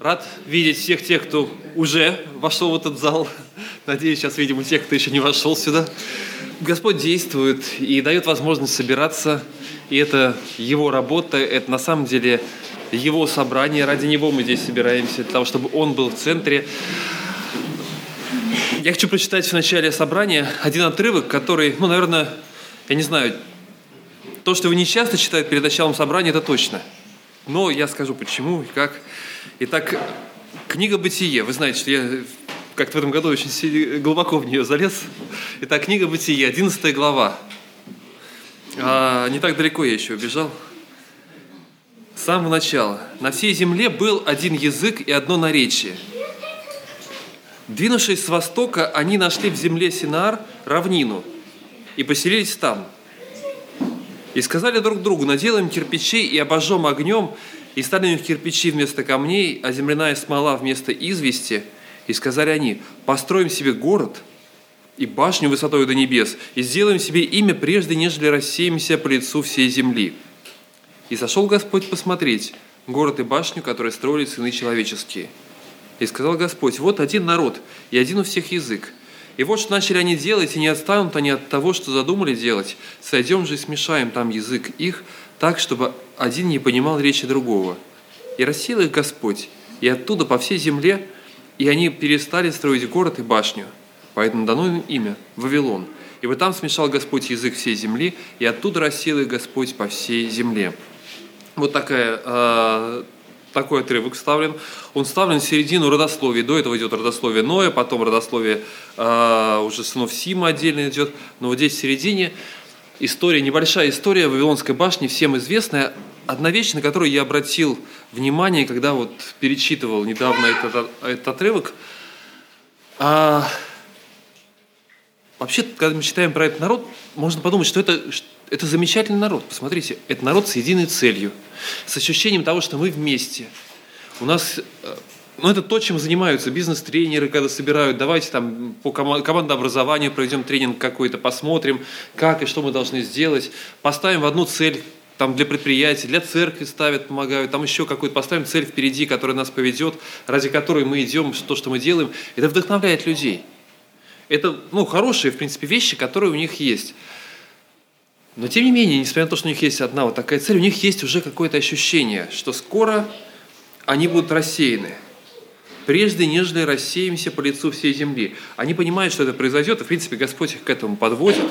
Рад видеть всех тех, кто уже вошел в этот зал. Надеюсь, сейчас видим тех, кто еще не вошел сюда. Господь действует и дает возможность собираться. И это Его работа, это на самом деле Его собрание. Ради Него мы здесь собираемся, для того, чтобы Он был в центре. Я хочу прочитать в начале собрания один отрывок, который, ну, наверное, я не знаю, то, что вы не часто читаете перед началом собрания, это точно. Но я скажу почему и как. Итак, книга «Бытие». Вы знаете, что я как-то в этом году очень глубоко в нее залез. Итак, книга «Бытие», 11 глава. А, не так далеко я еще убежал. С самого начала. «На всей земле был один язык и одно наречие. Двинувшись с востока, они нашли в земле Синар равнину и поселились там. И сказали друг другу, наделаем кирпичей и обожжем огнем, и стали у них кирпичи вместо камней, а земляная смола вместо извести. И сказали они, построим себе город и башню высотой до небес, и сделаем себе имя прежде, нежели рассеемся по лицу всей земли. И сошел Господь посмотреть город и башню, которые строили сыны человеческие. И сказал Господь, вот один народ, и один у всех язык. И вот что начали они делать, и не отстанут они от того, что задумали делать. Сойдем же и смешаем там язык их, так, чтобы один не понимал речи другого. И рассеял их Господь, и оттуда по всей земле, и они перестали строить город и башню. Поэтому дано им имя – Вавилон. И вот там смешал Господь язык всей земли, и оттуда рассеял их Господь по всей земле. Вот такая, э, такой отрывок вставлен. Он вставлен в середину родословия. До этого идет родословие Ноя, потом родословие э, уже сынов Сима отдельно идет. Но вот здесь в середине история, небольшая история Вавилонской башни, всем известная, одна вещь, на которую я обратил внимание, когда вот перечитывал недавно этот, этот отрывок. А, вообще, когда мы читаем про этот народ, можно подумать, что это, это замечательный народ. Посмотрите, это народ с единой целью, с ощущением того, что мы вместе. У нас э, ну, это то, чем занимаются бизнес-тренеры, когда собирают, давайте там по командообразованию проведем тренинг какой-то, посмотрим, как и что мы должны сделать, поставим в одну цель там для предприятий, для церкви ставят, помогают, там еще какую-то поставим цель впереди, которая нас поведет, ради которой мы идем, то, что мы делаем. Это вдохновляет людей. Это ну, хорошие, в принципе, вещи, которые у них есть. Но тем не менее, несмотря на то, что у них есть одна вот такая цель, у них есть уже какое-то ощущение, что скоро они будут рассеяны – прежде нежели рассеемся по лицу всей земли. Они понимают, что это произойдет, и, в принципе, Господь их к этому подводит.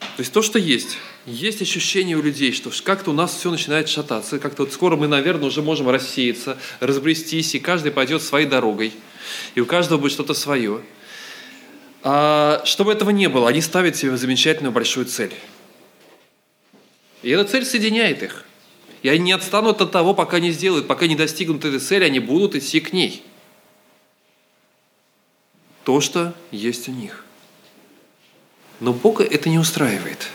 То есть то, что есть. Есть ощущение у людей, что как-то у нас все начинает шататься, как-то вот скоро мы, наверное, уже можем рассеяться, разбрестись, и каждый пойдет своей дорогой, и у каждого будет что-то свое. А чтобы этого не было, они ставят себе замечательную большую цель. И эта цель соединяет их. И они не отстанут от того, пока не сделают, пока не достигнут этой цели, они будут идти к ней. То, что есть у них. Но Бога это не устраивает.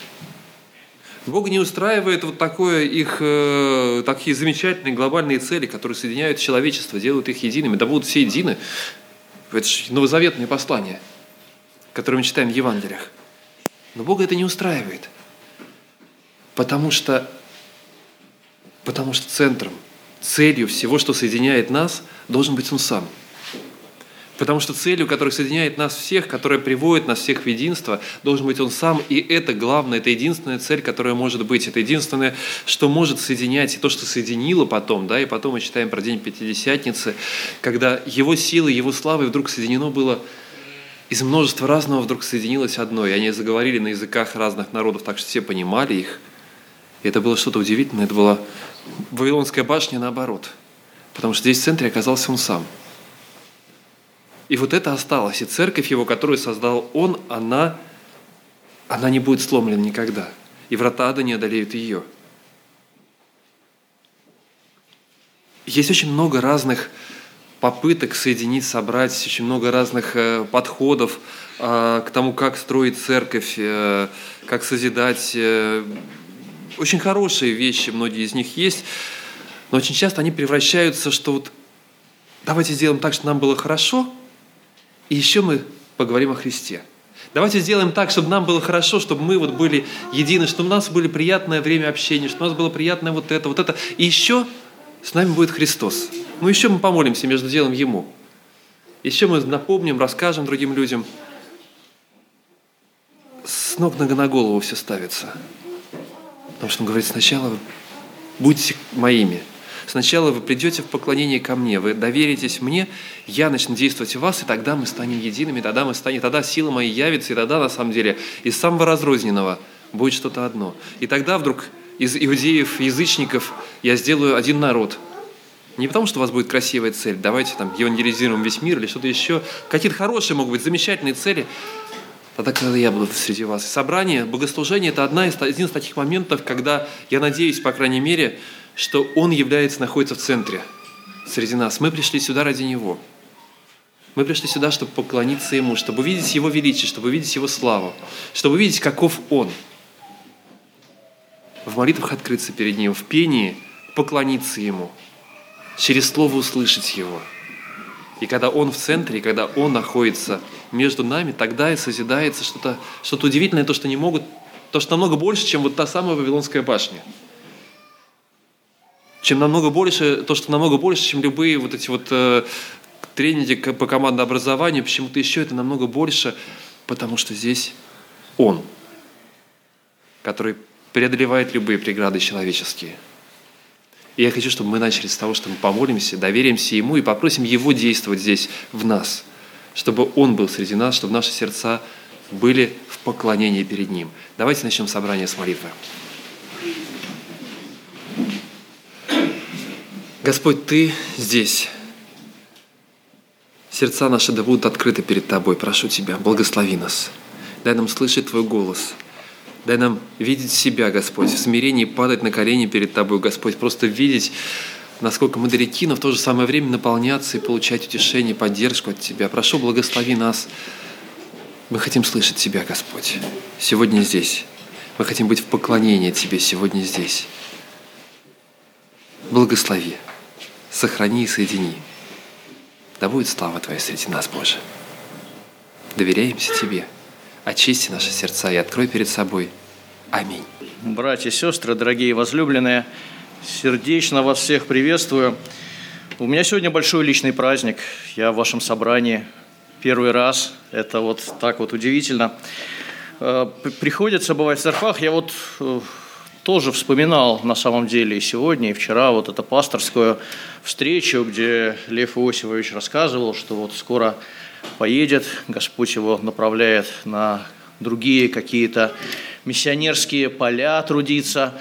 Бога не устраивает вот такое их, э, такие замечательные глобальные цели, которые соединяют человечество, делают их едиными. Да будут все едины. Это же новозаветное послание, которое мы читаем в Евангелиях. Но Бога это не устраивает. Потому что Потому что центром, целью всего, что соединяет нас, должен быть Он сам. Потому что целью, которая соединяет нас всех, которая приводит нас всех в единство, должен быть Он сам. И это главное, это единственная цель, которая может быть. Это единственное, что может соединять, и то, что соединило потом. Да? И потом мы читаем про День Пятидесятницы, когда Его силы, Его славы вдруг соединено было из множества разного вдруг соединилось одно. И они заговорили на языках разных народов, так что все понимали их. И это было что-то удивительное. Это была Вавилонская башня наоборот. Потому что здесь в центре оказался он сам. И вот это осталось. И церковь его, которую создал он, она, она не будет сломлена никогда. И врата ада не одолеют ее. Есть очень много разных попыток соединить, собрать, очень много разных э, подходов э, к тому, как строить церковь, э, как созидать очень хорошие вещи, многие из них есть, но очень часто они превращаются, что вот давайте сделаем так, чтобы нам было хорошо, и еще мы поговорим о Христе. Давайте сделаем так, чтобы нам было хорошо, чтобы мы вот были едины, чтобы у нас было приятное время общения, чтобы у нас было приятное вот это, вот это. И еще с нами будет Христос. Ну еще мы помолимся между делом Ему. Еще мы напомним, расскажем другим людям. С ног на, голову все ставится. Потому что он говорит, сначала будьте моими. Сначала вы придете в поклонение ко мне, вы доверитесь мне, я начну действовать в вас, и тогда мы станем едиными, тогда мы станем, тогда сила моя явится, и тогда на самом деле из самого разрозненного будет что-то одно. И тогда вдруг из иудеев, язычников я сделаю один народ. Не потому, что у вас будет красивая цель, давайте там евангелизируем весь мир или что-то еще. Какие-то хорошие могут быть, замечательные цели. Тогда, когда я буду среди вас. Собрание, богослужение – это одна из, один из таких моментов, когда я надеюсь, по крайней мере, что Он является, находится в центре среди нас. Мы пришли сюда ради Него. Мы пришли сюда, чтобы поклониться Ему, чтобы увидеть Его величие, чтобы увидеть Его славу, чтобы увидеть, каков Он. В молитвах открыться перед Ним, в пении поклониться Ему, через Слово услышать Его. И когда Он в центре, когда Он находится между нами, тогда и созидается что-то что удивительное, то, что не могут, то, что намного больше, чем вот та самая Вавилонская башня – чем намного больше, то, что намного больше, чем любые вот эти вот э, тренинги по командообразованию, почему-то еще это намного больше, потому что здесь Он, который преодолевает любые преграды человеческие. И я хочу, чтобы мы начали с того, что мы помолимся, доверимся Ему и попросим Его действовать здесь, в нас, чтобы Он был среди нас, чтобы наши сердца были в поклонении перед Ним. Давайте начнем собрание с молитвы. Господь, Ты здесь. Сердца наши да будут открыты перед Тобой. Прошу Тебя, благослови нас. Дай нам слышать Твой голос. Дай нам видеть себя, Господь, в смирении падать на колени перед Тобой, Господь. Просто видеть, насколько мы далеки, но в то же самое время наполняться и получать утешение, поддержку от Тебя. Прошу, благослови нас. Мы хотим слышать Тебя, Господь, сегодня здесь. Мы хотим быть в поклонении Тебе сегодня здесь. Благослови сохрани и соедини. Да будет слава Твоя среди нас, Боже. Доверяемся Тебе. Очисти наши сердца и открой перед собой. Аминь. Братья и сестры, дорогие возлюбленные, сердечно вас всех приветствую. У меня сегодня большой личный праздник. Я в вашем собрании первый раз. Это вот так вот удивительно. Э, приходится бывать в церквах. Я вот э, тоже вспоминал на самом деле и сегодня, и вчера вот эту пасторскую встречу, где Лев Иосифович рассказывал, что вот скоро поедет, Господь его направляет на другие какие-то миссионерские поля трудиться.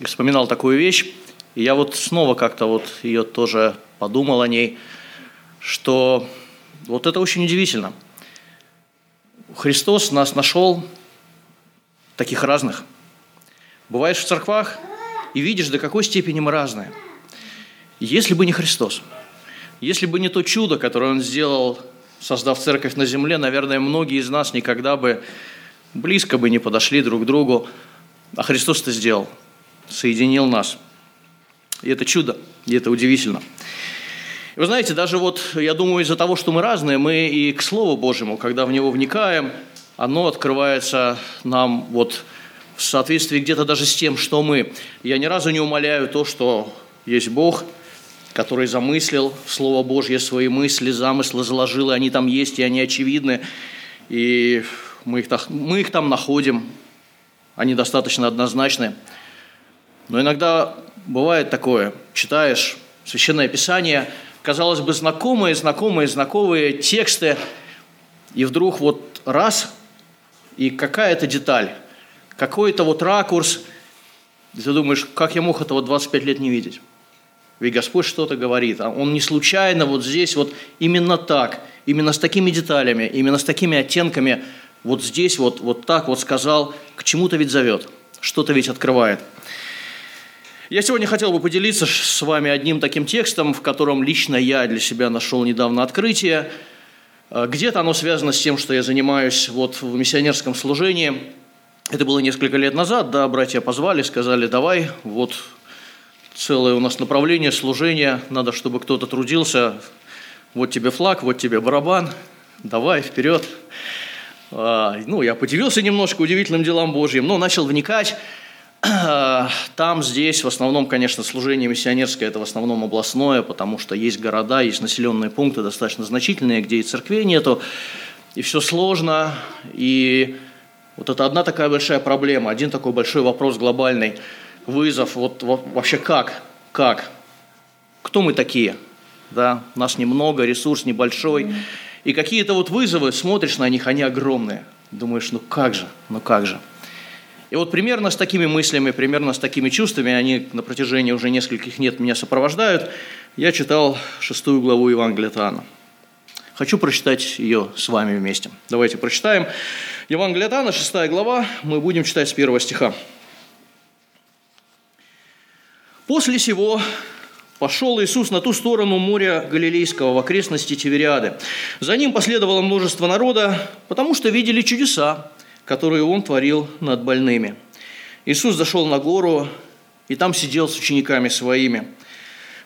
И вспоминал такую вещь, и я вот снова как-то вот ее тоже подумал о ней, что вот это очень удивительно. Христос нас нашел таких разных. Бываешь в церквах и видишь, до какой степени мы разные. Если бы не Христос, если бы не то чудо, которое Он сделал, создав церковь на земле, наверное, многие из нас никогда бы близко бы не подошли друг к другу, а Христос это сделал, соединил нас. И это чудо, и это удивительно. Вы знаете, даже вот, я думаю, из-за того, что мы разные, мы и к Слову Божьему, когда в него вникаем – оно открывается нам вот в соответствии где-то даже с тем, что мы. Я ни разу не умоляю то, что есть Бог, который замыслил Слово Божье, свои мысли, замыслы заложил, и они там есть, и они очевидны, и мы их, мы их там находим, они достаточно однозначны. Но иногда бывает такое, читаешь Священное Писание, казалось бы, знакомые, знакомые, знакомые тексты, и вдруг вот раз – и какая-то деталь, какой-то вот ракурс, и ты думаешь, как я мог этого 25 лет не видеть? Ведь Господь что-то говорит, а Он не случайно вот здесь вот именно так, именно с такими деталями, именно с такими оттенками, вот здесь вот, вот так вот сказал, к чему-то ведь зовет, что-то ведь открывает. Я сегодня хотел бы поделиться с вами одним таким текстом, в котором лично я для себя нашел недавно открытие – а, где-то оно связано с тем, что я занимаюсь вот в миссионерском служении. Это было несколько лет назад, да, братья позвали, сказали, давай, вот целое у нас направление служения, надо, чтобы кто-то трудился, вот тебе флаг, вот тебе барабан, давай, вперед. А, ну, я подивился немножко удивительным делам Божьим, но начал вникать, там, здесь, в основном, конечно, служение миссионерское – это в основном областное, потому что есть города, есть населенные пункты достаточно значительные, где и церквей нету, и все сложно, и вот это одна такая большая проблема, один такой большой вопрос глобальный, вызов, вот вообще как, как, кто мы такие, да, нас немного, ресурс небольшой, и какие-то вот вызовы, смотришь на них, они огромные, думаешь, ну как же, ну как же. И вот примерно с такими мыслями, примерно с такими чувствами, они на протяжении уже нескольких лет меня сопровождают, я читал шестую главу Евангелия от. Хочу прочитать ее с вами вместе. Давайте прочитаем. Евангелие от 6 глава, мы будем читать с первого стиха. «После сего пошел Иисус на ту сторону моря Галилейского в окрестности Тивериады. За ним последовало множество народа, потому что видели чудеса, которые Он творил над больными. Иисус зашел на гору, и там сидел с учениками своими –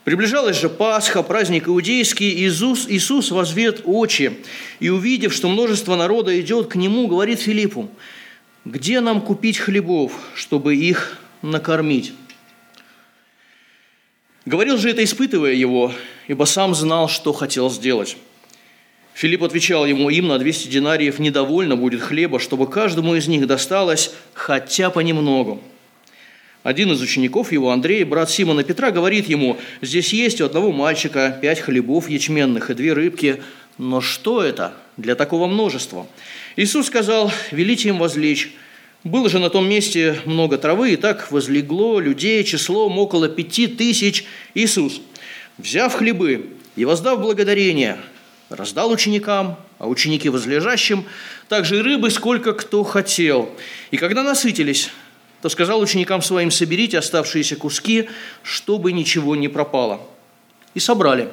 Приближалась же Пасха, праздник иудейский, Иисус, Иисус возвет очи, и увидев, что множество народа идет к Нему, говорит Филиппу, «Где нам купить хлебов, чтобы их накормить?» Говорил же это, испытывая его, ибо сам знал, что хотел сделать. Филипп отвечал ему, им на 200 динариев недовольно будет хлеба, чтобы каждому из них досталось хотя понемногу. Один из учеников его, Андрей, брат Симона Петра, говорит ему, «Здесь есть у одного мальчика пять хлебов ячменных и две рыбки, но что это для такого множества?» Иисус сказал, «Велите им возлечь». Было же на том месте много травы, и так возлегло людей числом около пяти тысяч. Иисус, взяв хлебы и воздав благодарение, раздал ученикам, а ученики возлежащим, также и рыбы, сколько кто хотел. И когда насытились, то сказал ученикам своим, соберите оставшиеся куски, чтобы ничего не пропало. И собрали.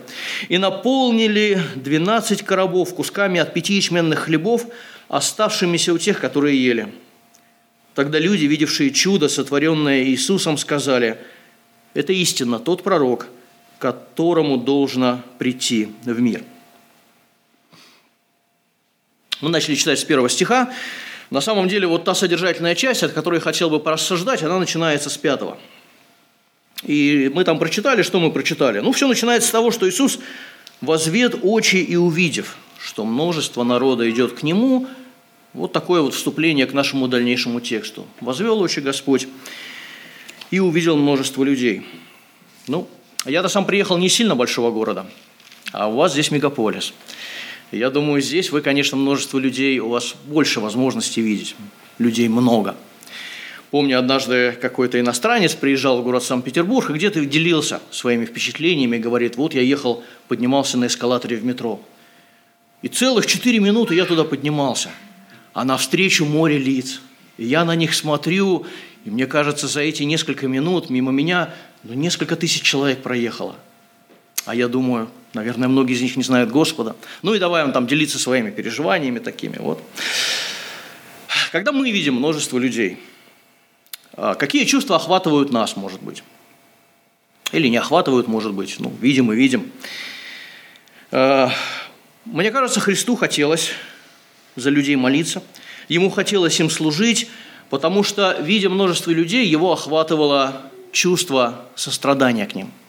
И наполнили 12 коробов кусками от пяти ячменных хлебов, оставшимися у тех, которые ели. Тогда люди, видевшие чудо, сотворенное Иисусом, сказали, это истинно тот пророк, которому должно прийти в мир. Мы начали читать с первого стиха. На самом деле, вот та содержательная часть, от которой я хотел бы порассуждать, она начинается с пятого. И мы там прочитали, что мы прочитали. Ну, все начинается с того, что Иисус возвед очи и увидев, что множество народа идет к Нему, вот такое вот вступление к нашему дальнейшему тексту. «Возвел очи Господь и увидел множество людей». Ну, я-то сам приехал не сильно большого города, а у вас здесь мегаполис – я думаю, здесь вы, конечно, множество людей, у вас больше возможностей видеть. Людей много. Помню, однажды какой-то иностранец приезжал в город Санкт-Петербург и где-то делился своими впечатлениями, говорит, вот я ехал, поднимался на эскалаторе в метро. И целых четыре минуты я туда поднимался, а навстречу море лиц. И я на них смотрю, и мне кажется, за эти несколько минут мимо меня ну, несколько тысяч человек проехало. А я думаю, Наверное, многие из них не знают Господа. Ну и давай он там делиться своими переживаниями такими. Вот. Когда мы видим множество людей, а, какие чувства охватывают нас, может быть? Или не охватывают, может быть. Ну, видим и видим. А, мне кажется, Христу хотелось за людей молиться. Ему хотелось им служить, потому что, видя множество людей, его охватывало чувство сострадания к ним –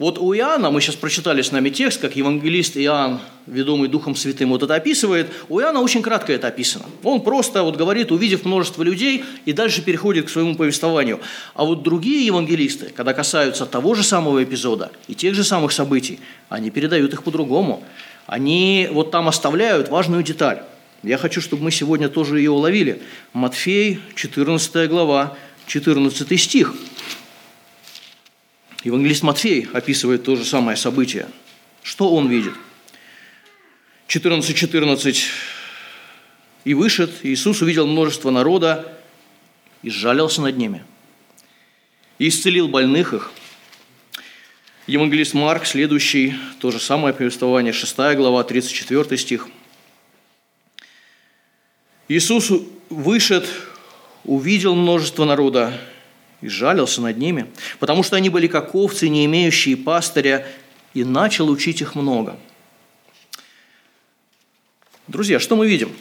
вот у Иоанна, мы сейчас прочитали с нами текст, как евангелист Иоанн, ведомый Духом Святым, вот это описывает. У Иоанна очень кратко это описано. Он просто вот говорит, увидев множество людей, и дальше переходит к своему повествованию. А вот другие евангелисты, когда касаются того же самого эпизода и тех же самых событий, они передают их по-другому. Они вот там оставляют важную деталь. Я хочу, чтобы мы сегодня тоже ее уловили. Матфей, 14 глава, 14 стих. Евангелист Матфей описывает то же самое событие. Что он видит? 14.14. 14. «И вышед, Иисус увидел множество народа и сжалился над ними. И исцелил больных их. Евангелист Марк, следующий, то же самое повествование, 6 глава, 34 стих. Иисус вышед, увидел множество народа и жалился над ними, потому что они были как овцы, не имеющие пастыря, и начал учить их много. Друзья, что мы видим?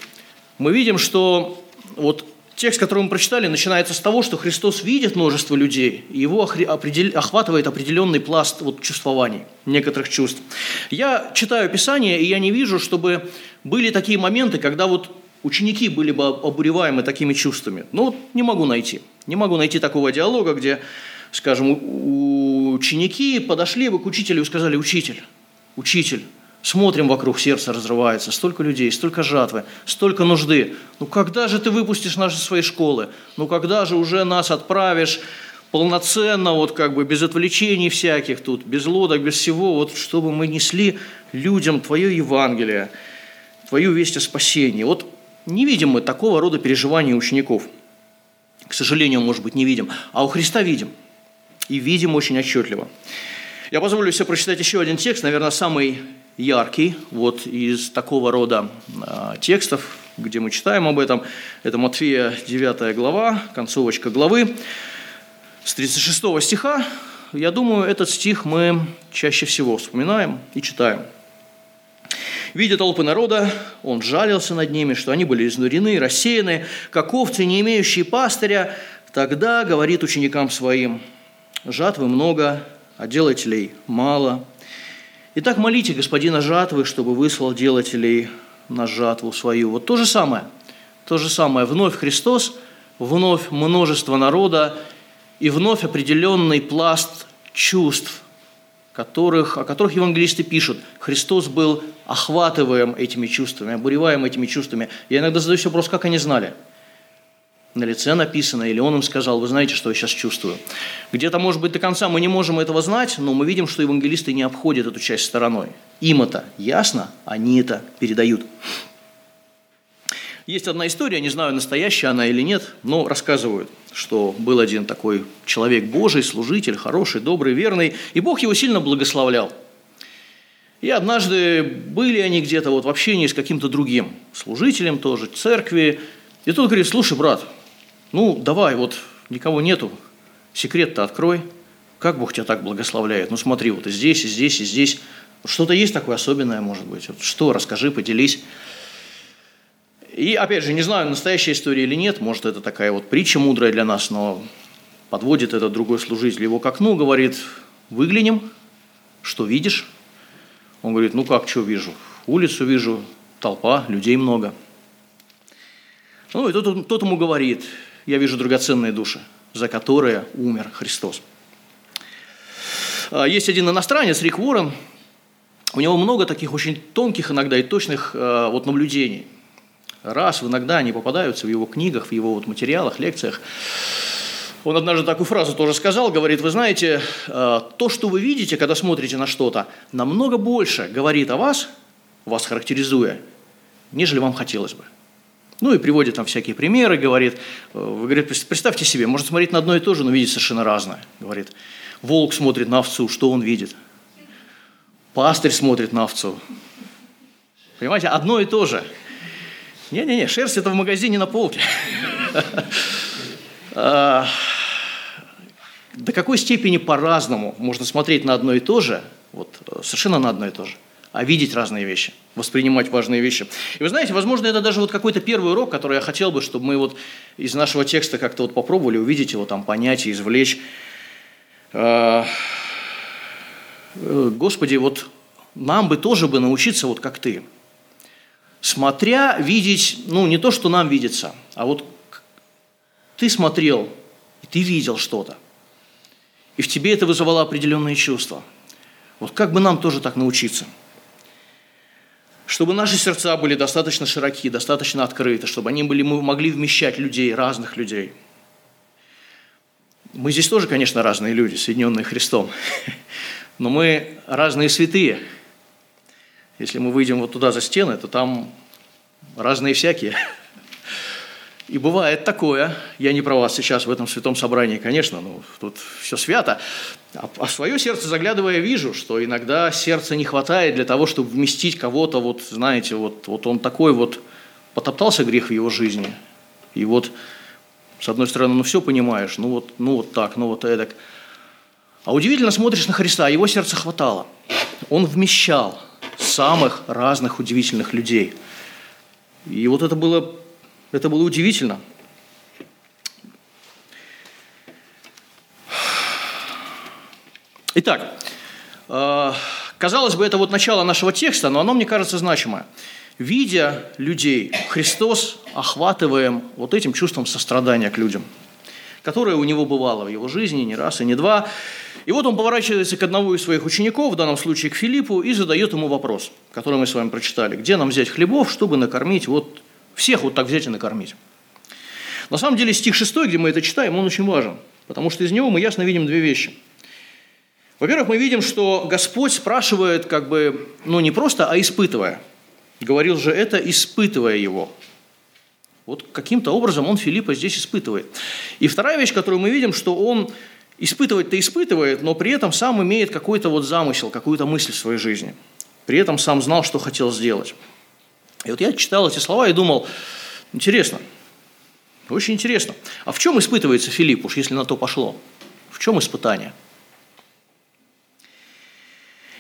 Мы видим, что вот Текст, который мы прочитали, начинается с того, что Христос видит множество людей, и его охватывает определенный пласт вот чувствований, некоторых чувств. Я читаю Писание, и я не вижу, чтобы были такие моменты, когда вот ученики были бы обуреваемы такими чувствами. Ну, вот не могу найти. Не могу найти такого диалога, где, скажем, ученики подошли бы к учителю и сказали, «Учитель, учитель, Смотрим вокруг, сердце разрывается. Столько людей, столько жатвы, столько нужды. Ну когда же ты выпустишь наши свои школы? Ну когда же уже нас отправишь полноценно, вот как бы без отвлечений всяких тут, без лодок, без всего, вот чтобы мы несли людям Твое Евангелие, Твою весть о спасении. Вот не видим мы такого рода переживаний учеников. К сожалению, может быть, не видим. А у Христа видим. И видим очень отчетливо. Я позволю себе прочитать еще один текст, наверное, самый яркий вот из такого рода э, текстов, где мы читаем об этом. Это Матфея 9 глава, концовочка главы. С 36 стиха, я думаю, этот стих мы чаще всего вспоминаем и читаем. Видя толпы народа, он жалился над ними, что они были изнурены, рассеяны, как овцы, не имеющие пастыря. Тогда говорит ученикам своим, жатвы много, а делателей мало – Итак, молите господина жатвы, чтобы выслал делателей на жатву свою. Вот то же самое. То же самое. Вновь Христос, вновь множество народа и вновь определенный пласт чувств, которых, о которых евангелисты пишут. Христос был охватываем этими чувствами, обуреваем этими чувствами. Я иногда задаюсь вопрос, как они знали – на лице написано, или он им сказал, вы знаете, что я сейчас чувствую. Где-то, может быть, до конца мы не можем этого знать, но мы видим, что евангелисты не обходят эту часть стороной. Им это ясно, они это передают. Есть одна история, не знаю, настоящая она или нет, но рассказывают, что был один такой человек Божий, служитель, хороший, добрый, верный, и Бог его сильно благословлял. И однажды были они где-то вот в общении с каким-то другим служителем тоже, церкви, и тот говорит, слушай, брат, ну, давай, вот никого нету, секрет-то открой. Как Бог тебя так благословляет? Ну, смотри, вот и здесь, и здесь, и здесь. Что-то есть такое особенное, может быть? Вот что, расскажи, поделись. И, опять же, не знаю, настоящая история или нет, может, это такая вот притча мудрая для нас, но подводит этот другой служитель его к окну, говорит, выглянем, что видишь? Он говорит, ну как, что вижу? Улицу вижу, толпа, людей много. Ну и тот, тот ему говорит, я вижу драгоценные души, за которые умер Христос. А, есть один иностранец, Рик Уоррен, у него много таких очень тонких иногда и точных а, вот наблюдений. Раз иногда они попадаются в его книгах, в его вот материалах, лекциях. Он однажды такую фразу тоже сказал, говорит, вы знаете, а, то, что вы видите, когда смотрите на что-то, намного больше говорит о вас, вас характеризуя, нежели вам хотелось бы. Ну и приводит там всякие примеры, говорит, э, вы, говорит, представьте себе, может смотреть на одно и то же, но видеть совершенно разное. Говорит, волк смотрит на овцу, что он видит? Пастырь смотрит на овцу. Понимаете, одно и то же. Не-не-не, шерсть это в магазине на полке. А, до какой степени по-разному можно смотреть на одно и то же, вот э, совершенно на одно и то же а видеть разные вещи, воспринимать важные вещи. И вы знаете, возможно, это даже вот какой-то первый урок, который я хотел бы, чтобы мы вот из нашего текста как-то вот попробовали увидеть его, там, понять и извлечь. А, э, Господи, вот нам бы тоже бы научиться вот как ты. Смотря, видеть, ну, не то, что нам видится, а вот ты смотрел, и ты видел что-то. И в тебе это вызывало определенные чувства. Вот как бы нам тоже так научиться – чтобы наши сердца были достаточно широки, достаточно открыты, чтобы они были, мы могли вмещать людей, разных людей. Мы здесь тоже, конечно, разные люди, соединенные Христом, но мы разные святые. Если мы выйдем вот туда за стены, то там разные всякие – и бывает такое, я не про вас сейчас в этом святом собрании, конечно, но тут все свято, а, а в свое сердце заглядывая вижу, что иногда сердца не хватает для того, чтобы вместить кого-то, вот знаете, вот, вот он такой вот, потоптался грех в его жизни, и вот с одной стороны, ну все понимаешь, ну вот, ну вот так, ну вот эдак. А удивительно смотришь на Христа, его сердце хватало. Он вмещал самых разных удивительных людей. И вот это было это было удивительно. Итак, э, казалось бы, это вот начало нашего текста, но оно, мне кажется, значимое. Видя людей, Христос охватываем вот этим чувством сострадания к людям, которое у него бывало в его жизни не раз и не два. И вот он поворачивается к одному из своих учеников, в данном случае к Филиппу, и задает ему вопрос, который мы с вами прочитали. Где нам взять хлебов, чтобы накормить вот всех вот так взять и накормить? На самом деле стих 6, где мы это читаем, он очень важен, потому что из него мы ясно видим две вещи. Во-первых, мы видим, что Господь спрашивает как бы, ну не просто, а испытывая. Говорил же это, испытывая его. Вот каким-то образом он Филиппа здесь испытывает. И вторая вещь, которую мы видим, что он испытывать-то испытывает, но при этом сам имеет какой-то вот замысел, какую-то мысль в своей жизни. При этом сам знал, что хотел сделать. И вот я читал эти слова и думал, интересно, очень интересно. А в чем испытывается Филипп, уж если на то пошло? В чем испытание?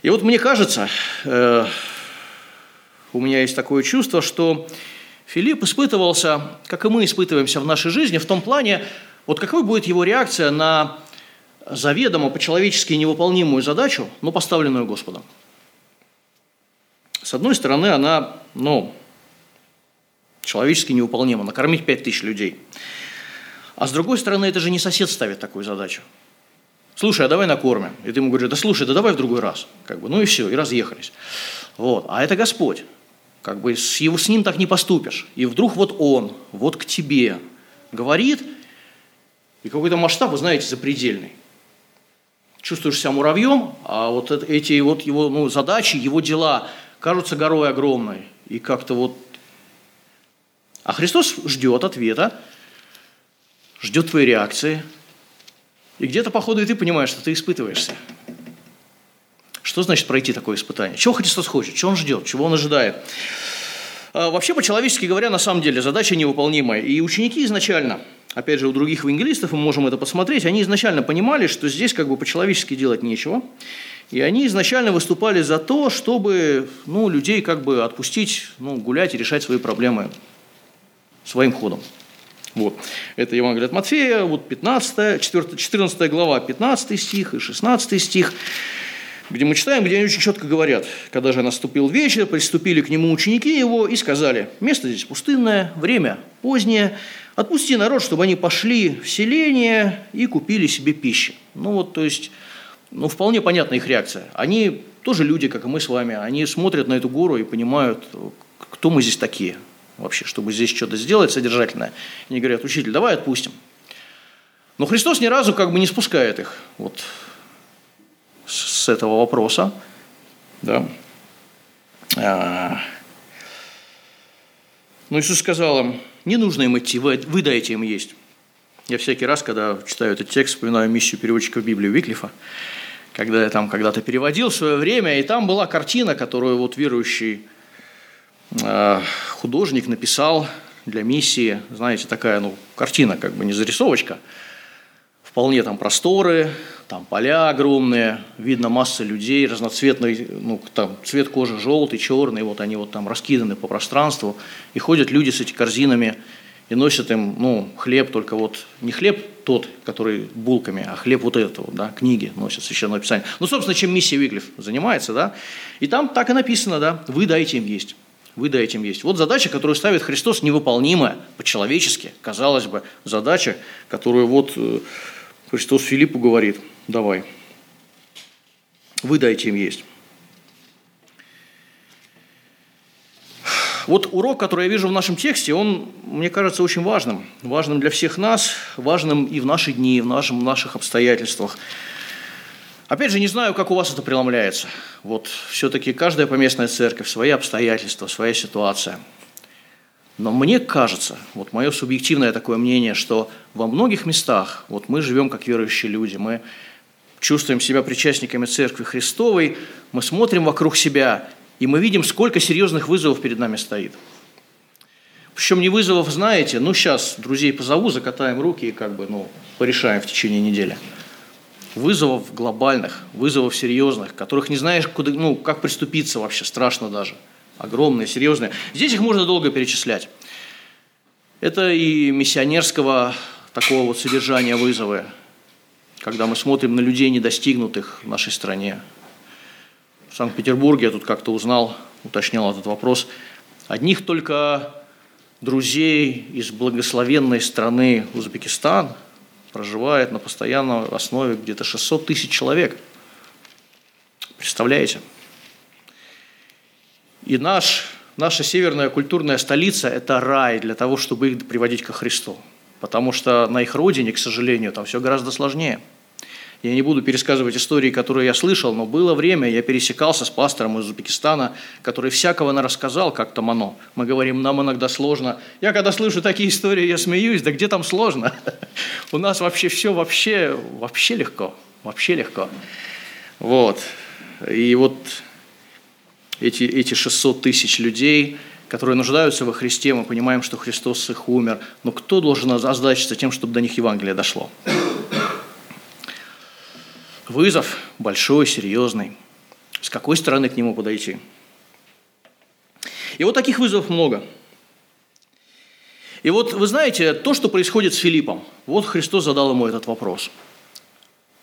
И вот мне кажется, э, у меня есть такое чувство, что Филипп испытывался, как и мы испытываемся в нашей жизни, в том плане, вот какой будет его реакция на заведомо по-человечески невыполнимую задачу, но поставленную Господом. С одной стороны, она, ну, человечески невыполнима, накормить пять тысяч людей. А с другой стороны, это же не сосед ставит такую задачу. Слушай, а давай накормим. И ты ему говоришь, да слушай, да давай в другой раз. Как бы, ну и все, и разъехались. Вот. А это Господь. Как бы с, его, с ним так не поступишь. И вдруг вот он, вот к тебе говорит, и какой-то масштаб, вы знаете, запредельный чувствуешь себя муравьем, а вот эти вот его ну, задачи, его дела кажутся горой огромной. И как-то вот... А Христос ждет ответа, ждет твоей реакции. И где-то, походу, и ты понимаешь, что ты испытываешься. Что значит пройти такое испытание? Чего Христос хочет? Чего Он ждет? Чего Он ожидает? А, вообще, по-человечески говоря, на самом деле, задача невыполнимая. И ученики изначально – опять же, у других евангелистов, мы можем это посмотреть, они изначально понимали, что здесь как бы по-человечески делать нечего. И они изначально выступали за то, чтобы ну, людей как бы отпустить, ну, гулять и решать свои проблемы своим ходом. Вот. Это Евангелие от Матфея, вот 15, 14, 14 глава, 15 стих и 16 стих где мы читаем, где они очень четко говорят, когда же наступил вечер, приступили к нему ученики его и сказали, место здесь пустынное, время позднее, отпусти народ, чтобы они пошли в селение и купили себе пищу. Ну вот, то есть, ну вполне понятна их реакция. Они тоже люди, как и мы с вами, они смотрят на эту гору и понимают, кто мы здесь такие вообще, чтобы здесь что-то сделать содержательное. Они говорят, учитель, давай отпустим. Но Христос ни разу как бы не спускает их. Вот с этого вопроса. Да. А. Но Иисус сказал им, не нужно им идти, вы, вы дайте им есть. Я всякий раз, когда читаю этот текст, вспоминаю миссию переводчика в Библию Виклифа, когда я там когда-то переводил в свое время, и там была картина, которую вот верующий э, художник написал для миссии, знаете, такая, ну, картина, как бы не зарисовочка, вполне там просторы, там поля огромные, видно масса людей, разноцветный, ну, там цвет кожи желтый, черный, вот они вот там раскиданы по пространству, и ходят люди с этими корзинами и носят им, ну, хлеб, только вот не хлеб тот, который булками, а хлеб вот этого, да, книги носят священное писание. Ну, собственно, чем миссия Виглиф занимается, да, и там так и написано, да, вы дайте им есть вы дайте им есть. Вот задача, которую ставит Христос, невыполнимая по-человечески, казалось бы, задача, которую вот э, Христос Филиппу говорит – давай, вы дайте им есть. Вот урок, который я вижу в нашем тексте, он, мне кажется, очень важным. Важным для всех нас, важным и в наши дни, и в, нашем, в наших обстоятельствах. Опять же, не знаю, как у вас это преломляется. Вот все-таки каждая поместная церковь, свои обстоятельства, своя ситуация. Но мне кажется, вот мое субъективное такое мнение, что во многих местах, вот мы живем как верующие люди, мы чувствуем себя причастниками Церкви Христовой, мы смотрим вокруг себя, и мы видим, сколько серьезных вызовов перед нами стоит. Причем не вызовов, знаете, ну сейчас друзей позову, закатаем руки и как бы, ну, порешаем в течение недели. Вызовов глобальных, вызовов серьезных, которых не знаешь, куда, ну, как приступиться вообще, страшно даже. Огромные, серьезные. Здесь их можно долго перечислять. Это и миссионерского такого вот содержания вызовы, когда мы смотрим на людей, недостигнутых в нашей стране. В Санкт-Петербурге я тут как-то узнал, уточнял этот вопрос, одних только друзей из благословенной страны Узбекистан проживает на постоянной основе где-то 600 тысяч человек. Представляете? И наш, наша северная культурная столица – это рай для того, чтобы их приводить ко Христу. Потому что на их родине, к сожалению, там все гораздо сложнее – я не буду пересказывать истории, которые я слышал, но было время, я пересекался с пастором из Узбекистана, который всякого на рассказал, как там оно. Мы говорим, нам иногда сложно. Я когда слышу такие истории, я смеюсь, да где там сложно? У нас вообще все вообще, вообще легко, вообще легко. Вот. И вот эти, эти 600 тысяч людей, которые нуждаются во Христе, мы понимаем, что Христос их умер. Но кто должен озадачиться тем, чтобы до них Евангелие дошло? Вызов большой, серьезный. С какой стороны к нему подойти? И вот таких вызовов много. И вот вы знаете, то, что происходит с Филиппом, вот Христос задал ему этот вопрос.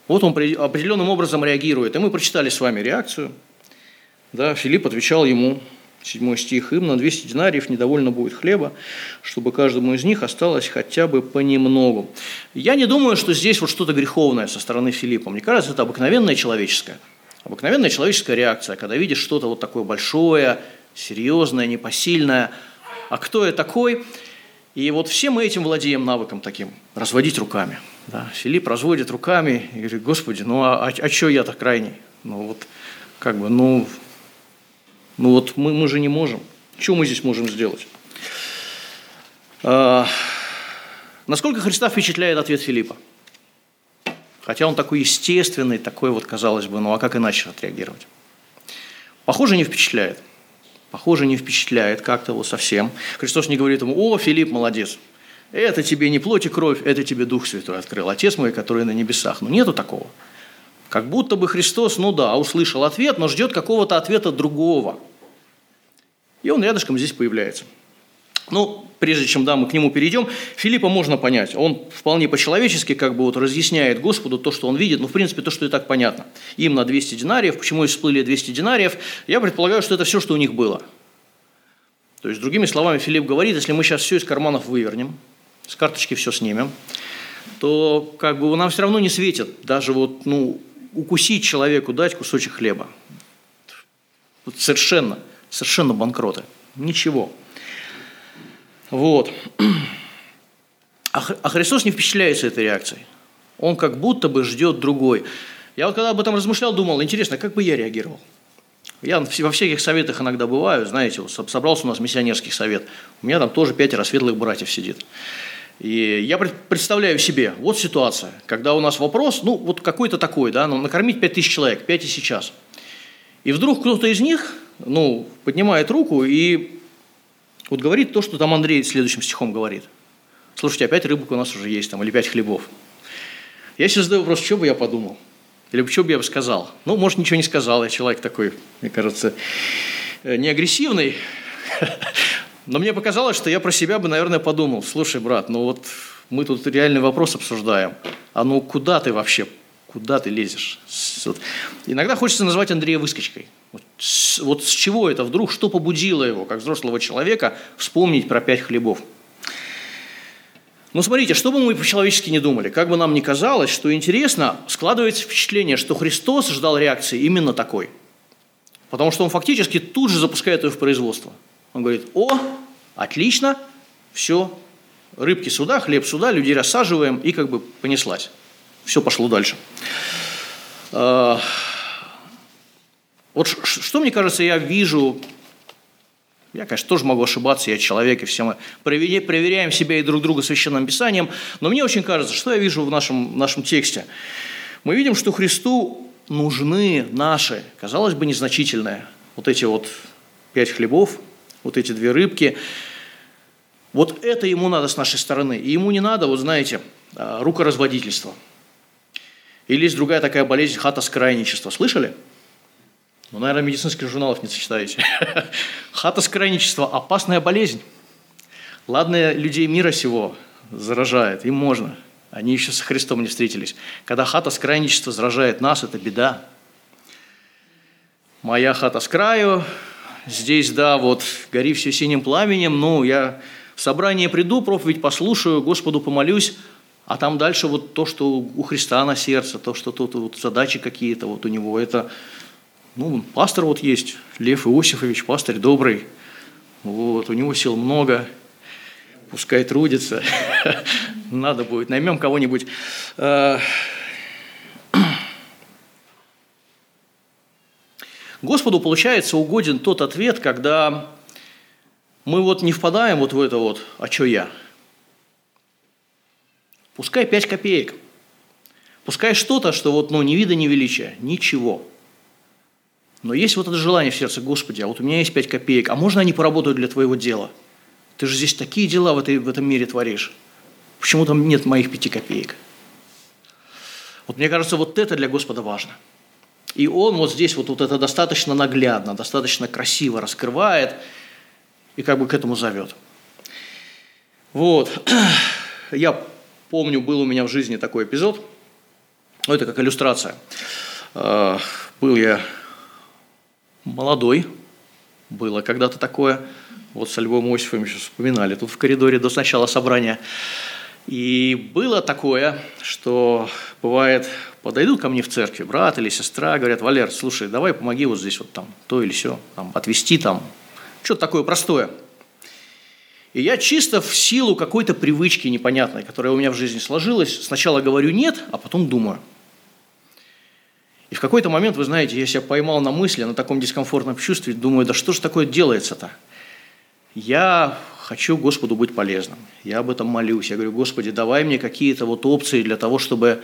Вот он определенным образом реагирует. И мы прочитали с вами реакцию. Да, Филипп отвечал ему, 7 стих, «Им на 200 динариев недовольно будет хлеба, чтобы каждому из них осталось хотя бы понемногу». Я не думаю, что здесь вот что-то греховное со стороны Филиппа. Мне кажется, это обыкновенная человеческая. Обыкновенная человеческая реакция, когда видишь что-то вот такое большое, серьезное, непосильное. А кто я такой? И вот все мы этим владеем навыком таким, разводить руками. Да, Филипп разводит руками и говорит, Господи, ну а, а, а что я так крайний? Ну вот, как бы, ну, ну вот мы, мы же не можем. Что мы здесь можем сделать? А, насколько Христа впечатляет ответ Филиппа? Хотя он такой естественный, такой вот, казалось бы, ну а как иначе отреагировать? Похоже, не впечатляет. Похоже, не впечатляет как-то вот совсем. Христос не говорит ему, о, Филипп, молодец. Это тебе не плоть и кровь, это тебе Дух Святой открыл. Отец мой, который на небесах. Ну, нету такого. Как будто бы Христос, ну да, услышал ответ, но ждет какого-то ответа другого. И он рядышком здесь появляется. Ну, прежде чем да, мы к нему перейдем, Филиппа можно понять. Он вполне по-человечески как бы вот разъясняет Господу то, что он видит, ну, в принципе, то, что и так понятно. Им на 200 динариев, почему и всплыли 200 динариев, я предполагаю, что это все, что у них было. То есть, другими словами, Филипп говорит, если мы сейчас все из карманов вывернем, с карточки все снимем, то как бы нам все равно не светит даже вот, ну, укусить человеку, дать кусочек хлеба. Вот совершенно, совершенно банкроты. Ничего. Вот. А, а Христос не впечатляется этой реакцией. Он как будто бы ждет другой. Я вот когда об этом размышлял, думал, интересно, как бы я реагировал? Я во всяких советах иногда бываю, знаете, вот собрался у нас миссионерский совет. У меня там тоже пятеро светлых братьев сидит. И я представляю себе, вот ситуация, когда у нас вопрос, ну, вот какой-то такой, да, ну, накормить 5 тысяч человек, 5 и сейчас. И вдруг кто-то из них, ну, поднимает руку и вот говорит то, что там Андрей следующим стихом говорит. Слушайте, опять рыбок у нас уже есть, там, или пять хлебов. Я сейчас задаю вопрос, что бы я подумал? Или что бы я бы сказал? Ну, может, ничего не сказал, я человек такой, мне кажется, э, не агрессивный, но мне показалось, что я про себя бы, наверное, подумал, слушай, брат, ну вот мы тут реальный вопрос обсуждаем, а ну куда ты вообще, куда ты лезешь? Вот. Иногда хочется назвать Андрея выскочкой. Вот с, вот с чего это вдруг, что побудило его, как взрослого человека, вспомнить про пять хлебов? Ну, смотрите, что бы мы по-человечески не думали, как бы нам ни казалось, что интересно, складывается впечатление, что Христос ждал реакции именно такой. Потому что он фактически тут же запускает ее в производство – он говорит, о, отлично, все, рыбки сюда, хлеб сюда, людей рассаживаем, и как бы понеслась. Все пошло дальше. А, вот что, мне кажется, я вижу, я, конечно, тоже могу ошибаться, я человек, и все мы проверяем себя и друг друга священным писанием, но мне очень кажется, что я вижу в нашем, нашем тексте. Мы видим, что Христу нужны наши, казалось бы, незначительные, вот эти вот пять хлебов, вот эти две рыбки. Вот это ему надо с нашей стороны. И ему не надо, вот знаете, а, рукоразводительство. Или есть другая такая болезнь – хатоскрайничество. Слышали? Ну, наверное, медицинских журналов не сочетаете. Хатоскрайничество – опасная болезнь. Ладно, людей мира сего заражает, им можно. Они еще со Христом не встретились. Когда хата с крайничества заражает нас, это беда. Моя хата с краю, здесь, да, вот, гори все синим пламенем, ну, я в собрание приду, проповедь послушаю, Господу помолюсь, а там дальше вот то, что у Христа на сердце, то, что тут вот задачи какие-то вот у него, это, ну, пастор вот есть, Лев Иосифович, пастырь добрый, вот, у него сил много, пускай трудится, надо будет, наймем кого-нибудь. Господу, получается, угоден тот ответ, когда мы вот не впадаем вот в это вот «а чё я?». Пускай 5 копеек. Пускай что-то, что вот, ну, ни вида, ни величия. Ничего. Но есть вот это желание в сердце, Господи, а вот у меня есть 5 копеек, а можно они поработают для Твоего дела? Ты же здесь такие дела в, этой, в этом мире творишь. Почему там нет моих 5 копеек? Вот мне кажется, вот это для Господа важно. И Он вот здесь вот, вот это достаточно наглядно, достаточно красиво раскрывает и как бы к этому зовет. Вот. Я Помню, был у меня в жизни такой эпизод, ну, это как иллюстрация. А, был я молодой, было когда-то такое, вот со Львом Осифовичем вспоминали, тут в коридоре до начала собрания. И было такое, что бывает, подойдут ко мне в церкви брат или сестра, говорят, Валер, слушай, давай помоги вот здесь вот там то или все, там, отвести там, что-то такое простое – и я чисто в силу какой-то привычки непонятной, которая у меня в жизни сложилась, сначала говорю «нет», а потом думаю. И в какой-то момент, вы знаете, я себя поймал на мысли, на таком дискомфортном чувстве, думаю, да что же такое делается-то? Я хочу Господу быть полезным. Я об этом молюсь. Я говорю, Господи, давай мне какие-то вот опции для того, чтобы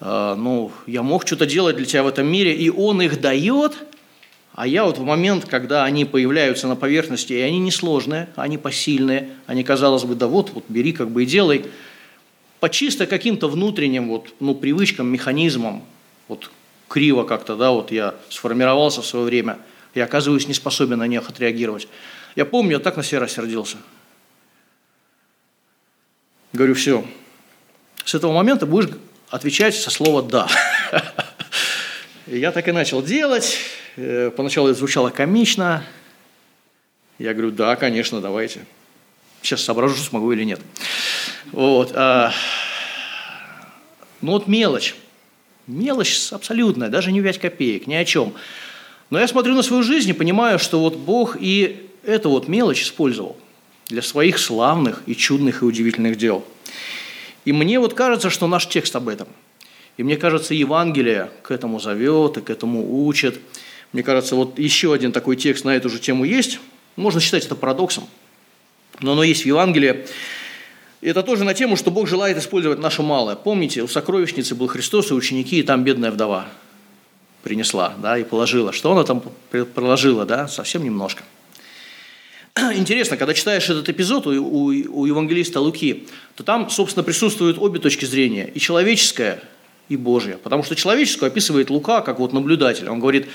ну, я мог что-то делать для Тебя в этом мире. И Он их дает – а я вот в момент, когда они появляются на поверхности, и они несложные, они посильные, они, казалось бы, да вот, вот бери как бы и делай, по чисто каким-то внутренним вот, ну, привычкам, механизмам, вот криво как-то, да, вот я сформировался в свое время, я оказываюсь не способен на них отреагировать. Я помню, я так на себя рассердился. Говорю, все, с этого момента будешь отвечать со слова «да». Я так и начал делать, Э, поначалу это звучало комично. Я говорю, да, конечно, давайте. Сейчас соображу, смогу или нет. Вот. А, ну вот мелочь. Мелочь абсолютная, даже не 5 копеек, ни о чем. Но я смотрю на свою жизнь и понимаю, что вот Бог и эту вот мелочь использовал для своих славных и чудных и удивительных дел. И мне вот кажется, что наш текст об этом. И мне кажется, Евангелие к этому зовет и к этому учит. Мне кажется, вот еще один такой текст на эту же тему есть. Можно считать это парадоксом, но оно есть в Евангелии. Это тоже на тему, что Бог желает использовать наше малое. Помните, у сокровищницы был Христос и ученики, и там бедная вдова принесла, да, и положила. Что она там проложила, да, совсем немножко. Интересно, когда читаешь этот эпизод у, у, у евангелиста Луки, то там, собственно, присутствуют обе точки зрения, и человеческая, и Божья. Потому что человеческую описывает Лука как вот наблюдатель. Он говорит,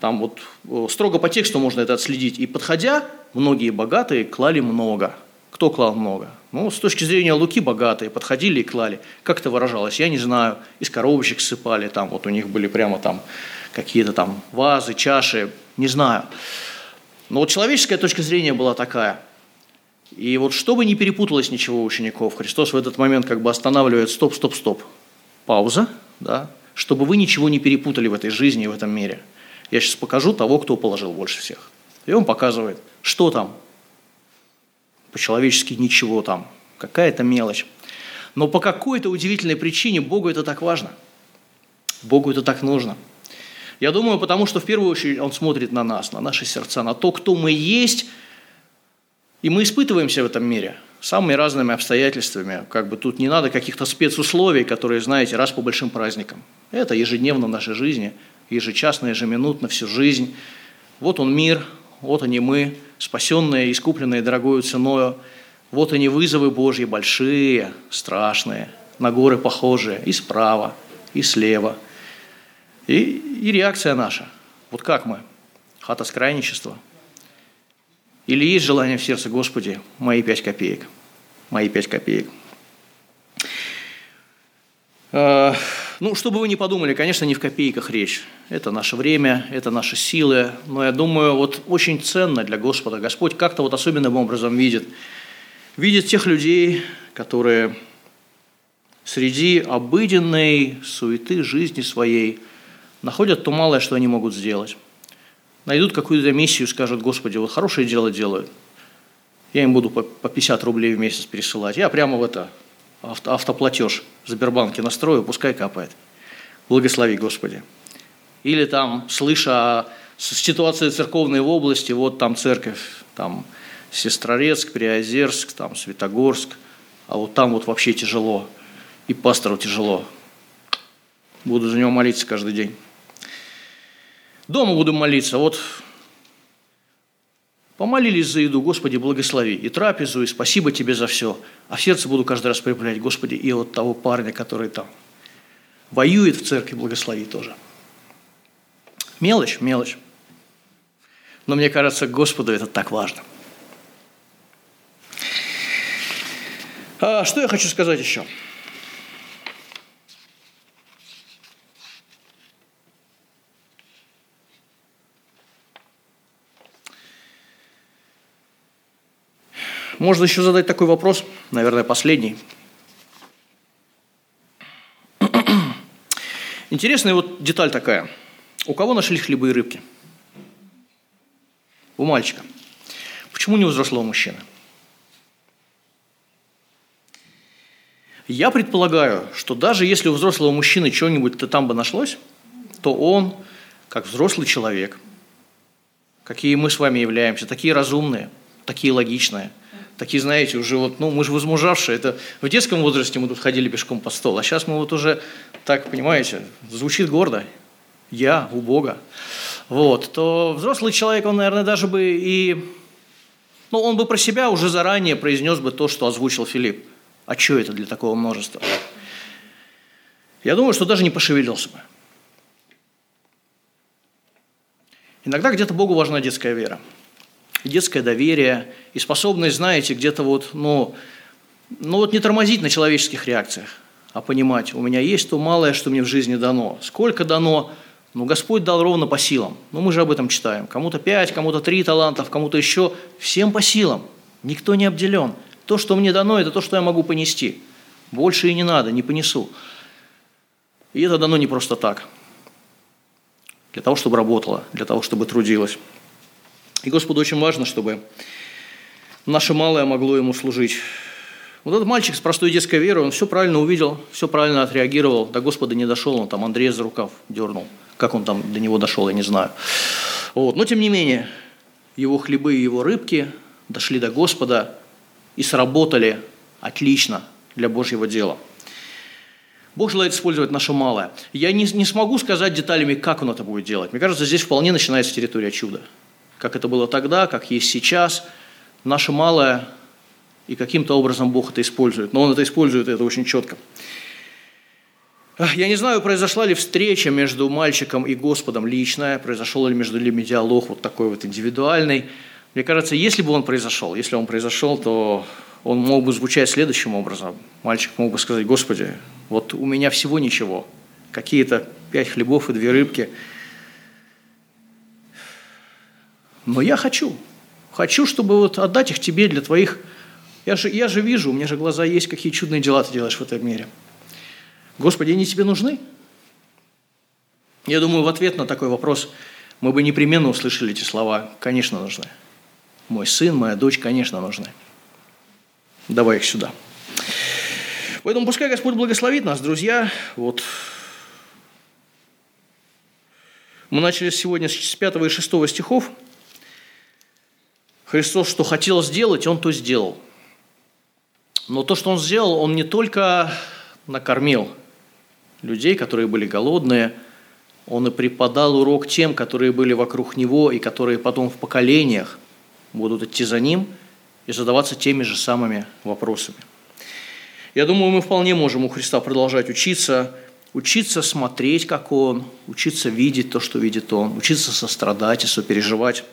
там вот э, строго по тексту можно это отследить. И подходя, многие богатые клали много. Кто клал много? Ну, с точки зрения Луки богатые подходили и клали. Как это выражалось? Я не знаю. Из коробочек сыпали, там вот у них были прямо там какие-то там вазы, чаши, не знаю. Но вот человеческая точка зрения была такая. И вот чтобы не перепуталось ничего у учеников, Христос в этот момент как бы останавливает стоп, стоп, стоп. Пауза, да, чтобы вы ничего не перепутали в этой жизни и в этом мире – я сейчас покажу того, кто положил больше всех. И он показывает, что там. По-человечески ничего там. Какая-то мелочь. Но по какой-то удивительной причине Богу это так важно. Богу это так нужно. Я думаю, потому что в первую очередь Он смотрит на нас, на наши сердца, на то, кто мы есть, и мы испытываемся в этом мире самыми разными обстоятельствами. Как бы тут не надо каких-то спецусловий, которые, знаете, раз по большим праздникам. Это ежедневно в нашей жизни – ежечасно, ежеминутно, всю жизнь. Вот он мир, вот они мы, спасенные, искупленные дорогою ценою. Вот они вызовы Божьи, большие, страшные, на горы похожие, и справа, и слева. И, и реакция наша. Вот как мы? Хата скрайничества? Или есть желание в сердце, Господи, мои пять копеек, мои пять копеек? Э, ну, чтобы вы не подумали, конечно, не в копейках речь. Это наше время, это наши силы. Но я думаю, вот очень ценно для Господа. Господь как-то вот особенным образом видит. Видит тех людей, которые среди обыденной суеты жизни своей находят то малое, что они могут сделать. Найдут какую-то миссию, скажут, Господи, вот хорошее дело делают. Я им буду по 50 рублей в месяц пересылать. Я прямо в это авто, автоплатеж в Сбербанке настрою, пускай капает. Благослови, Господи. Или там, слыша о ситуации церковной в области, вот там церковь, там Сестрорецк, Приозерск, там Светогорск, а вот там вот вообще тяжело, и пастору тяжело. Буду за него молиться каждый день. Дома буду молиться, вот Помолились за еду, Господи, благослови. И трапезу, и спасибо Тебе за все. А в сердце буду каждый раз припоминать, Господи, и вот того парня, который там воюет в церкви, благослови тоже. Мелочь, мелочь. Но мне кажется, Господу это так важно. А, что я хочу сказать еще? Можно еще задать такой вопрос, наверное, последний. Интересная вот деталь такая. У кого нашли хлебы и рыбки? У мальчика. Почему не у взрослого мужчины? Я предполагаю, что даже если у взрослого мужчины что-нибудь-то там бы нашлось, то он, как взрослый человек, какие мы с вами являемся, такие разумные, такие логичные – такие, знаете, уже вот, ну, мы же возмужавшие, это в детском возрасте мы тут ходили пешком по стол, а сейчас мы вот уже, так, понимаете, звучит гордо, я у Бога, вот, то взрослый человек, он, наверное, даже бы и, ну, он бы про себя уже заранее произнес бы то, что озвучил Филипп. А что это для такого множества? Я думаю, что даже не пошевелился бы. Иногда где-то Богу важна детская вера – детское доверие и способность, знаете, где-то вот, ну, ну вот не тормозить на человеческих реакциях, а понимать, у меня есть то малое, что мне в жизни дано. Сколько дано? Ну, Господь дал ровно по силам. Ну, мы же об этом читаем. Кому-то пять, кому-то три талантов, кому-то еще. Всем по силам. Никто не обделен. То, что мне дано, это то, что я могу понести. Больше и не надо, не понесу. И это дано не просто так. Для того, чтобы работало, для того, чтобы трудилось. И Господу очень важно, чтобы наше малое могло ему служить. Вот этот мальчик с простой детской верой, он все правильно увидел, все правильно отреагировал, до Господа не дошел, он там Андрея за рукав дернул. Как он там до него дошел, я не знаю. Вот. Но тем не менее, его хлебы и его рыбки дошли до Господа и сработали отлично для Божьего дела. Бог желает использовать наше малое. Я не, не смогу сказать деталями, как он это будет делать. Мне кажется, здесь вполне начинается территория чуда как это было тогда, как есть сейчас. Наше малое, и каким-то образом Бог это использует. Но Он это использует, это очень четко. Я не знаю, произошла ли встреча между мальчиком и Господом личная, произошел ли между ними диалог вот такой вот индивидуальный. Мне кажется, если бы он произошел, если он произошел, то он мог бы звучать следующим образом. Мальчик мог бы сказать, Господи, вот у меня всего ничего, какие-то пять хлебов и две рыбки – но я хочу. Хочу, чтобы вот отдать их тебе для твоих... Я же, я же вижу, у меня же глаза есть, какие чудные дела ты делаешь в этом мире. Господи, они тебе нужны? Я думаю, в ответ на такой вопрос мы бы непременно услышали эти слова. Конечно, нужны. Мой сын, моя дочь, конечно, нужны. Давай их сюда. Поэтому пускай Господь благословит нас, друзья. Вот мы начали сегодня с 5 и 6 стихов. Христос что хотел сделать, Он то сделал. Но то, что Он сделал, Он не только накормил людей, которые были голодные, Он и преподал урок тем, которые были вокруг Него и которые потом в поколениях будут идти за Ним и задаваться теми же самыми вопросами. Я думаю, мы вполне можем у Христа продолжать учиться, учиться смотреть, как Он, учиться видеть то, что видит Он, учиться сострадать и сопереживать.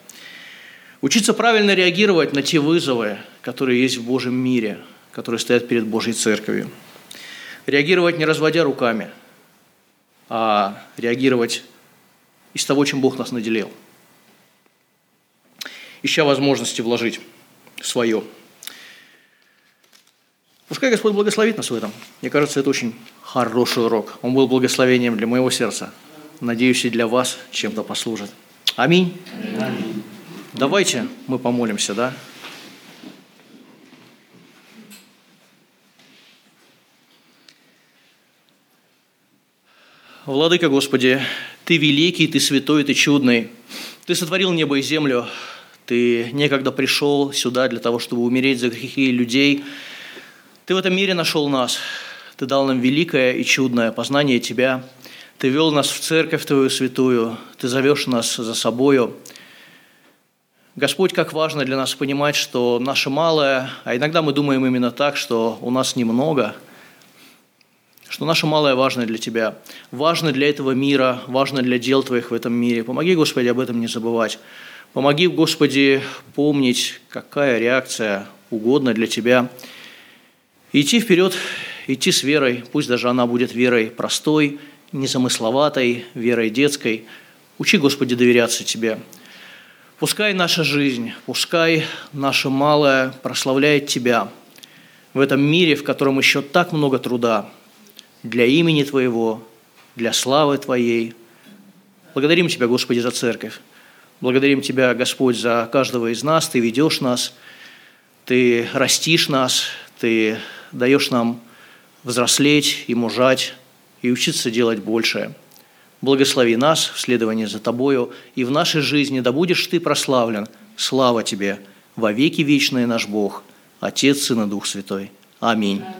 Учиться правильно реагировать на те вызовы, которые есть в Божьем мире, которые стоят перед Божьей Церковью. реагировать не разводя руками, а реагировать из того, чем Бог нас наделил. Ища возможности вложить свое. Пускай Господь благословит нас в этом. Мне кажется, это очень хороший урок. Он был благословением для моего сердца. Надеюсь, и для вас чем-то послужит. Аминь. Аминь. Давайте мы помолимся, да? Владыка Господи, Ты великий, Ты святой, Ты чудный. Ты сотворил небо и землю. Ты некогда пришел сюда для того, чтобы умереть за грехи людей. Ты в этом мире нашел нас. Ты дал нам великое и чудное познание Тебя. Ты вел нас в церковь Твою святую. Ты зовешь нас за собою. Господь, как важно для нас понимать, что наше малое, а иногда мы думаем именно так, что у нас немного – что наше малое важно для Тебя, важно для этого мира, важно для дел Твоих в этом мире. Помоги, Господи, об этом не забывать. Помоги, Господи, помнить, какая реакция угодна для Тебя. идти вперед, идти с верой, пусть даже она будет верой простой, незамысловатой, верой детской. Учи, Господи, доверяться Тебе. Пускай наша жизнь, пускай наше малое прославляет Тебя в этом мире, в котором еще так много труда – для имени Твоего, для славы Твоей. Благодарим Тебя, Господи, за церковь. Благодарим Тебя, Господь, за каждого из нас. Ты ведешь нас, Ты растишь нас, Ты даешь нам взрослеть и мужать, и учиться делать большее. Благослови нас в следовании за Тобою, и в нашей жизни да будешь Ты прославлен. Слава Тебе! Во веки вечные наш Бог, Отец, Сын и Дух Святой. Аминь.